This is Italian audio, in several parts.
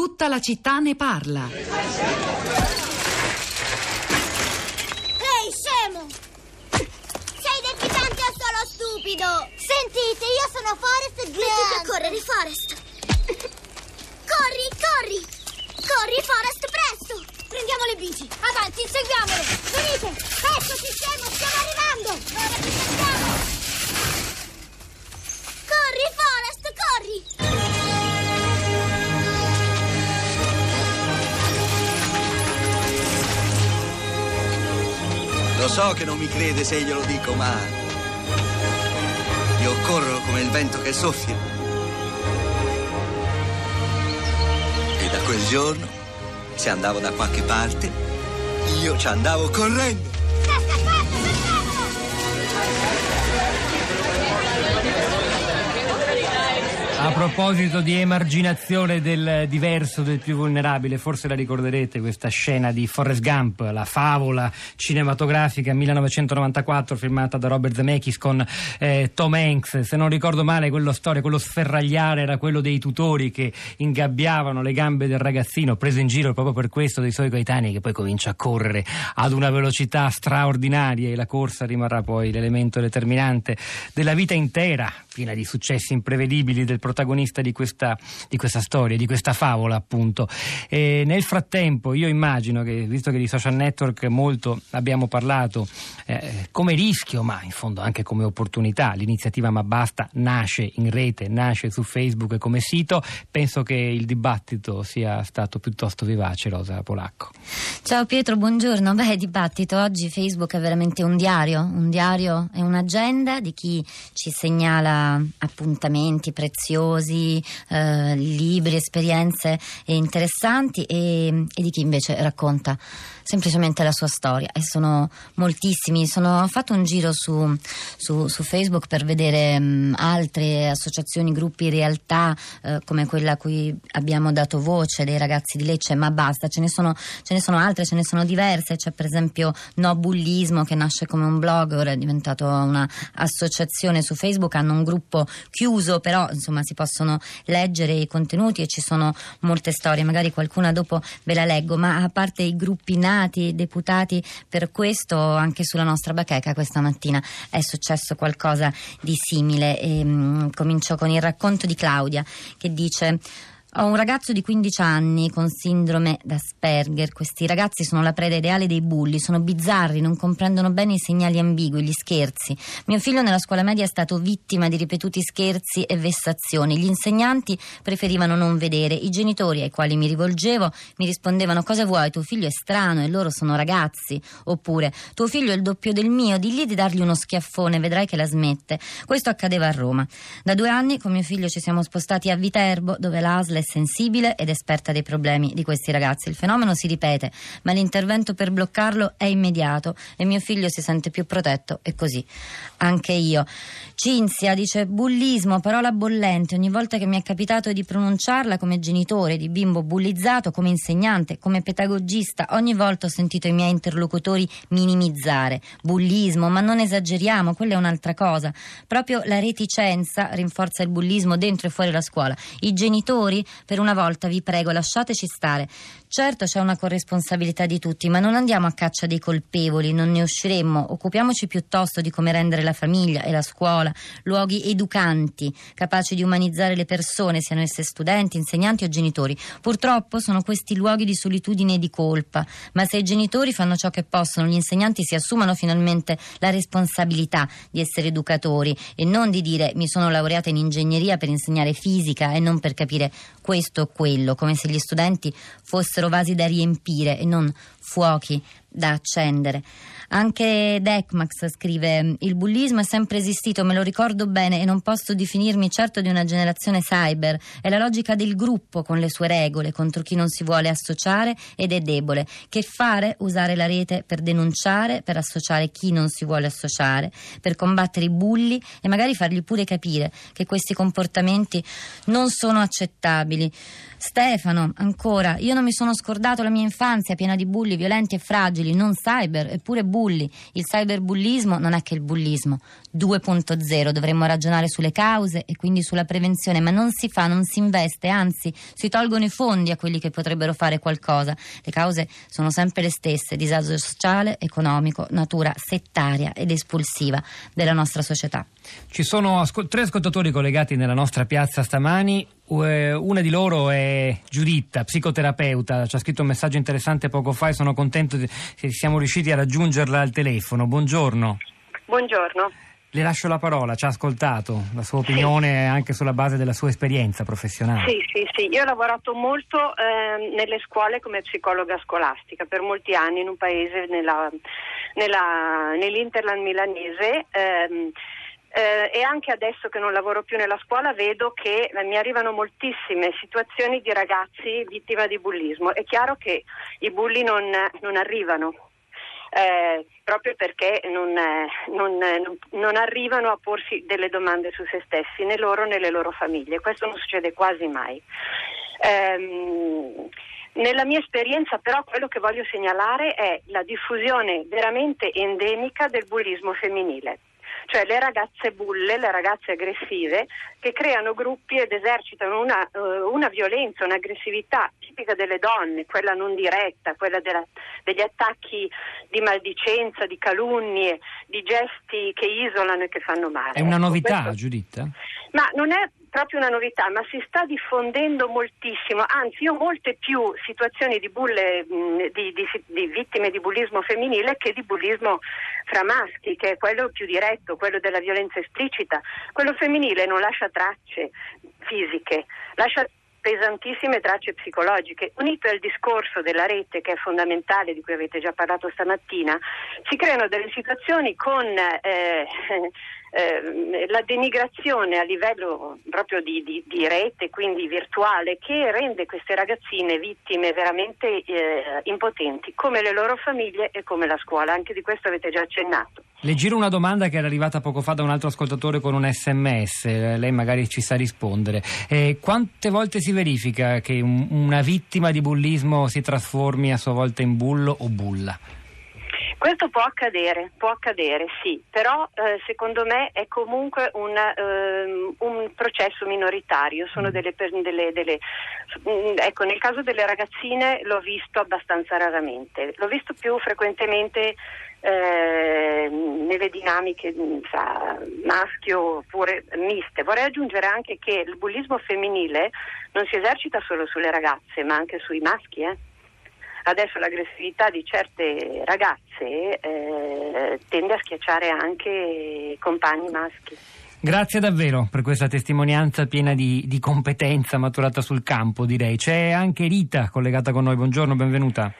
Tutta la città ne parla. Ehi, scemo! Sei deficiente o solo stupido? Sentite, io sono Forest Gump. Mettiti a correre, Forest. Corri, corri! Corri, Forest, presto! Prendiamo le bici. Avanti, inseguiamolo. Venite. Eccoci, scemo, stiamo arrivando. Ora ci sentiamo. So che non mi crede se glielo dico, ma io corro come il vento che soffia. E da quel giorno, se andavo da qualche parte, io ci andavo correndo. Proposito di emarginazione del diverso, del più vulnerabile, forse la ricorderete questa scena di Forrest Gump, la favola cinematografica 1994 firmata da Robert Zemeckis con eh, Tom Hanks. Se non ricordo male, quello storia, quello sferragliare era quello dei tutori che ingabbiavano le gambe del ragazzino, preso in giro proprio per questo dai suoi coetanei, che poi comincia a correre ad una velocità straordinaria e la corsa rimarrà poi l'elemento determinante della vita intera, piena di successi imprevedibili del protagonista di questa, di questa storia, di questa favola appunto. E nel frattempo io immagino che, visto che di social network molto abbiamo parlato, eh, come rischio, ma in fondo anche come opportunità, l'iniziativa Ma Basta nasce in rete, nasce su Facebook come sito, penso che il dibattito sia stato piuttosto vivace, Rosa Polacco. Ciao Pietro, buongiorno. Beh, dibattito oggi Facebook è veramente un diario, un diario e un'agenda di chi ci segnala appuntamenti preziosi, eh, libri, esperienze interessanti e, e di chi invece racconta semplicemente la sua storia e sono moltissimi. Sono, ho fatto un giro su, su, su Facebook per vedere mh, altre associazioni, gruppi, realtà eh, come quella a cui abbiamo dato voce dei ragazzi di Lecce, ma basta, ce ne sono, ce ne sono altre, ce ne sono diverse. C'è per esempio No Bullismo che nasce come un blog, ora è diventato un'associazione su Facebook, hanno un gruppo chiuso, però insomma si possono leggere i contenuti e ci sono molte storie, magari qualcuna dopo ve la leggo, ma a parte i gruppi nati, deputati per questo, anche sulla nostra bacheca questa mattina è successo qualcosa di simile. E, mh, comincio con il racconto di Claudia che dice ho un ragazzo di 15 anni con sindrome d'Asperger. Questi ragazzi sono la preda ideale dei bulli, sono bizzarri, non comprendono bene i segnali ambigui, gli scherzi. Mio figlio nella scuola media è stato vittima di ripetuti scherzi e vessazioni. Gli insegnanti preferivano non vedere. I genitori ai quali mi rivolgevo mi rispondevano: Cosa vuoi? Tuo figlio è strano e loro sono ragazzi. Oppure: Tuo figlio è il doppio del mio, digli di dargli uno schiaffone, vedrai che la smette. Questo accadeva a Roma. Da due anni con mio figlio ci siamo spostati a Viterbo, dove l'ASL è sensibile ed esperta dei problemi di questi ragazzi. Il fenomeno si ripete, ma l'intervento per bloccarlo è immediato e mio figlio si sente più protetto e così anche io. Cinzia dice bullismo, parola bollente. Ogni volta che mi è capitato di pronunciarla come genitore di bimbo bullizzato, come insegnante, come pedagogista, ogni volta ho sentito i miei interlocutori minimizzare. Bullismo, ma non esageriamo, quella è un'altra cosa. Proprio la reticenza rinforza il bullismo dentro e fuori la scuola. I genitori, per una volta, vi prego, lasciateci stare. Certo c'è una corresponsabilità di tutti, ma non andiamo a caccia dei colpevoli, non ne usciremmo. Occupiamoci piuttosto di come rendere la famiglia e la scuola luoghi educanti, capaci di umanizzare le persone, siano esse studenti, insegnanti o genitori. Purtroppo sono questi luoghi di solitudine e di colpa, ma se i genitori fanno ciò che possono, gli insegnanti si assumano finalmente la responsabilità di essere educatori e non di dire mi sono laureata in ingegneria per insegnare fisica e non per capire questo o quello, come se gli studenti fossero vasi da riempire e non fuochi da accendere. Anche Decmax scrive: Il bullismo è sempre esistito, me lo ricordo bene e non posso definirmi certo di una generazione cyber. È la logica del gruppo con le sue regole contro chi non si vuole associare ed è debole. Che fare? Usare la rete per denunciare, per associare chi non si vuole associare, per combattere i bulli e magari fargli pure capire che questi comportamenti non sono accettabili. Stefano, ancora, io non mi sono scordato la mia infanzia piena di bulli violenti e fragili, non cyber, eppure bulli. Il cyberbullismo non è che il bullismo, 2.0. Dovremmo ragionare sulle cause e quindi sulla prevenzione, ma non si fa, non si investe, anzi si tolgono i fondi a quelli che potrebbero fare qualcosa. Le cause sono sempre le stesse, disagio sociale, economico, natura settaria ed espulsiva della nostra società. Ci sono ascol- tre ascoltatori collegati nella nostra piazza stamani. Una di loro è Giuditta, psicoterapeuta, ci ha scritto un messaggio interessante poco fa e sono contento che siamo riusciti a raggiungerla al telefono. Buongiorno. Buongiorno. Le lascio la parola, ci ha ascoltato la sua opinione sì. anche sulla base della sua esperienza professionale. Sì, sì, sì. Io ho lavorato molto eh, nelle scuole come psicologa scolastica per molti anni in un paese nella, nella, nell'Interland milanese. Ehm, eh, e anche adesso che non lavoro più nella scuola vedo che eh, mi arrivano moltissime situazioni di ragazzi vittima di bullismo. È chiaro che i bulli non, non arrivano. Eh, proprio perché non, eh, non, eh, non, arrivano a porsi delle domande su se stessi, né loro né le loro famiglie. Questo non succede quasi mai. Ehm, nella mia esperienza però quello che voglio segnalare è la diffusione veramente endemica del bullismo femminile cioè le ragazze bulle, le ragazze aggressive che creano gruppi ed esercitano una, uh, una violenza, un'aggressività tipica delle donne, quella non diretta, quella della, degli attacchi di maldicenza, di calunnie, di gesti che isolano e che fanno male. È una ecco, novità, questo... Giuditta? Ma non è proprio una novità, ma si sta diffondendo moltissimo, anzi io ho molte più situazioni di, bulle, di, di, di, vittime di bullismo femminile che di bullismo fra maschi, che è quello più diretto, quello della violenza esplicita. Quello femminile non lascia tracce fisiche, lascia pesantissime tracce psicologiche. Unito al discorso della rete che è fondamentale, di cui avete già parlato stamattina, si creano delle situazioni con eh, eh, la denigrazione a livello proprio di, di, di, rete, quindi virtuale, che rende queste ragazzine vittime veramente eh, impotenti, come le loro famiglie e come la scuola. Anche di questo avete già accennato. Le giro una domanda che era arrivata poco fa da un altro ascoltatore con un sms, lei magari ci sa rispondere. Eh, quante volte si verifica che un, una vittima di bullismo si trasformi a sua volta in bullo o bulla? Questo può accadere, può accadere, sì, però eh, secondo me è comunque una, um, un processo minoritario. Sono mm. delle, delle, delle, mm, ecco, nel caso delle ragazzine l'ho visto abbastanza raramente, l'ho visto più frequentemente eh, nelle dinamiche sa, maschio oppure miste. Vorrei aggiungere anche che il bullismo femminile non si esercita solo sulle ragazze, ma anche sui maschi. Eh? Adesso l'aggressività di certe ragazze eh, tende a schiacciare anche compagni maschi. Grazie davvero per questa testimonianza piena di, di, competenza maturata sul campo, direi. C'è anche Rita collegata con noi. Buongiorno, benvenuta.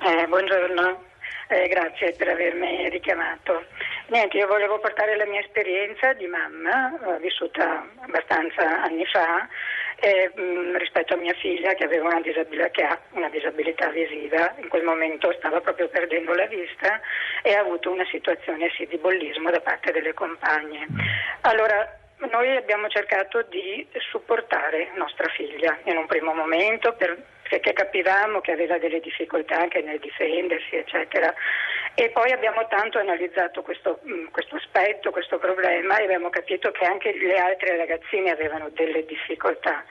Eh, buongiorno, eh, grazie per avermi richiamato. Niente, io volevo portare la mia esperienza di mamma, vissuta abbastanza anni fa, eh, rispetto a mia figlia che, una che, ha una disabilità visiva, in quel momento stava proprio perdendo la vista e ha avuto una situazione sì, di bollismo da parte delle compagne. Allora, noi abbiamo cercato di supportare nostra figlia in un primo momento per, perché capivamo che aveva delle difficoltà anche nel difendersi, eccetera. E poi abbiamo tanto analizzato questo, mm, questo, aspetto, questo problema e abbiamo capito che anche le altre ragazzine avevano delle difficoltà.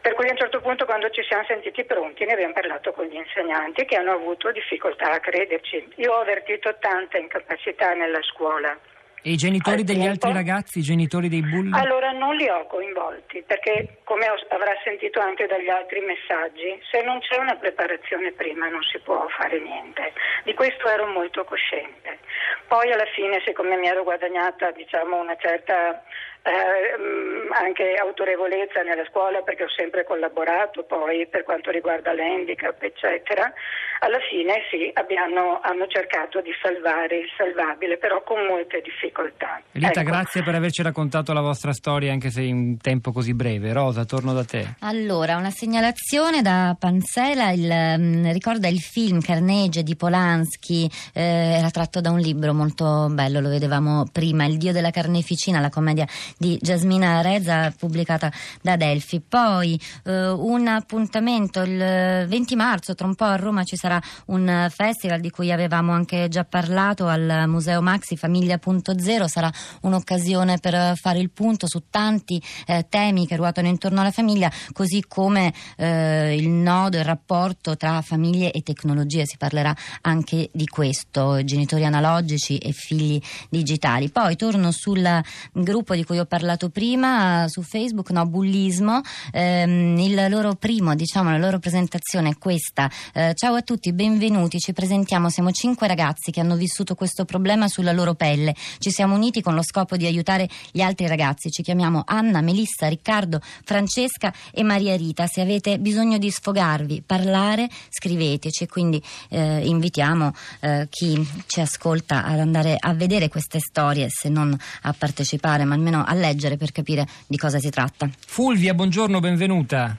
Per cui a un certo punto quando ci siamo sentiti pronti ne abbiamo parlato con gli insegnanti che hanno avuto difficoltà a crederci. Io ho avvertito tanta incapacità nella scuola e i genitori degli altri ragazzi, i genitori dei bulli? Allora non li ho coinvolti perché come avrà sentito anche dagli altri messaggi, se non c'è una preparazione prima non si può fare niente. Di questo ero molto cosciente. Poi alla fine siccome mi ero guadagnata diciamo, una certa eh, anche autorevolezza nella scuola perché ho sempre collaborato poi per quanto riguarda l'handicap eccetera, alla fine sì abbiamo, hanno cercato di salvare il salvabile però con molte difficoltà. Rita ecco. grazie per averci raccontato la vostra storia anche se in tempo così breve. Rosa torno da te. Allora una segnalazione da Pansela, il, um, ricorda il film Carnage di Polanski, eh, era tratto da un libro molto bello, lo vedevamo prima, Il Dio della carneficina, la commedia di Jasmina Reza pubblicata da Delphi. Poi eh, un appuntamento il 20 marzo, tra un po' a Roma ci sarà un festival di cui avevamo anche già parlato al Museo Maxi Famiglia.0, sarà un'occasione per fare il punto su tanti eh, temi che ruotano intorno alla famiglia, così come eh, il nodo, il rapporto tra famiglie e tecnologie, si parlerà anche di questo, genitori analogici e figli digitali. Poi torno sul gruppo di cui ho parlato prima su Facebook, no, Bullismo, ehm, il loro primo, diciamo, la loro presentazione è questa. Eh, ciao a tutti, benvenuti, ci presentiamo, siamo cinque ragazzi che hanno vissuto questo problema sulla loro pelle. Ci siamo uniti con lo scopo di aiutare gli altri ragazzi. Ci chiamiamo Anna, Melissa, Riccardo, Francesca e Maria Rita. Se avete bisogno di sfogarvi, parlare, scriveteci. Quindi eh, invitiamo eh, chi ci ascolta ad andare a vedere queste storie, se non a partecipare, ma almeno a leggere per capire di cosa si tratta. Fulvia, buongiorno, benvenuta.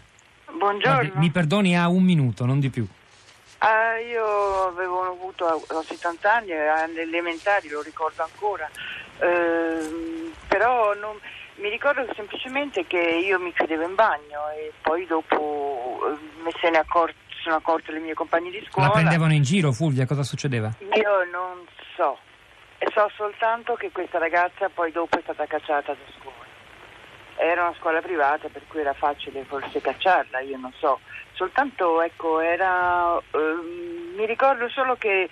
Buongiorno. Mi perdoni, ha un minuto, non di più. Ah, io avevo avuto ho 70 anni, alle elementari, lo ricordo ancora, eh, però non, mi ricordo semplicemente che io mi chiudevo in bagno e poi dopo eh, me se ne accor- sono accorte le mie compagne di scuola. La prendevano in giro, Fulvia, cosa succedeva? Io non so, e so soltanto che questa ragazza poi dopo è stata cacciata da scuola. Era una scuola privata per cui era facile forse cacciarla, io non so. Soltanto ecco, era. ehm, mi ricordo solo che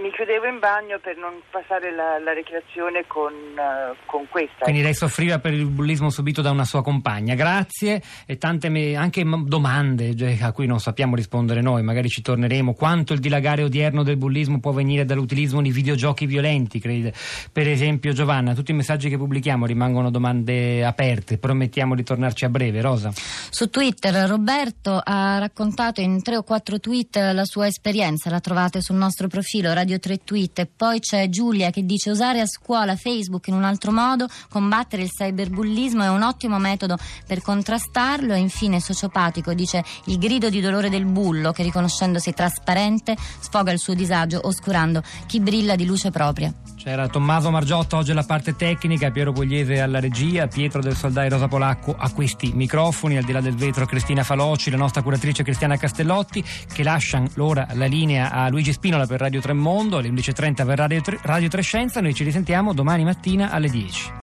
mi chiudevo in bagno per non passare la, la ricreazione con, eh, con questa. Quindi lei soffriva per il bullismo subito da una sua compagna. Grazie e tante me- anche domande cioè, a cui non sappiamo rispondere noi, magari ci torneremo. Quanto il dilagare odierno del bullismo può venire dall'utilizzo di videogiochi violenti? Crede? Per esempio, Giovanna, tutti i messaggi che pubblichiamo rimangono domande aperte. Promettiamo di tornarci a breve. Rosa. Su Twitter Roberto ha raccontato in tre o quattro tweet la sua esperienza, la trovate sul nostro profilo Radio 3 Tweet. E poi c'è Giulia che dice usare a scuola Facebook in un altro modo, combattere il cyberbullismo è un ottimo metodo per contrastarlo. E infine Sociopatico dice il grido di dolore del bullo che riconoscendosi trasparente sfoga il suo disagio oscurando chi brilla di luce propria. C'era Tommaso Margiotto oggi alla parte tecnica, Piero Pugliese alla regia, Pietro del Soldai Rosa Polacco a questi microfoni, al di là del vetro Cristina Faloci, la nostra curatrice Cristiana Castellotti, che lasciano l'ora la linea a Luigi Spinola per Radio Tremondo, alle 11.30 per Radio, 3, Radio Trescenza, noi ci risentiamo domani mattina alle 10.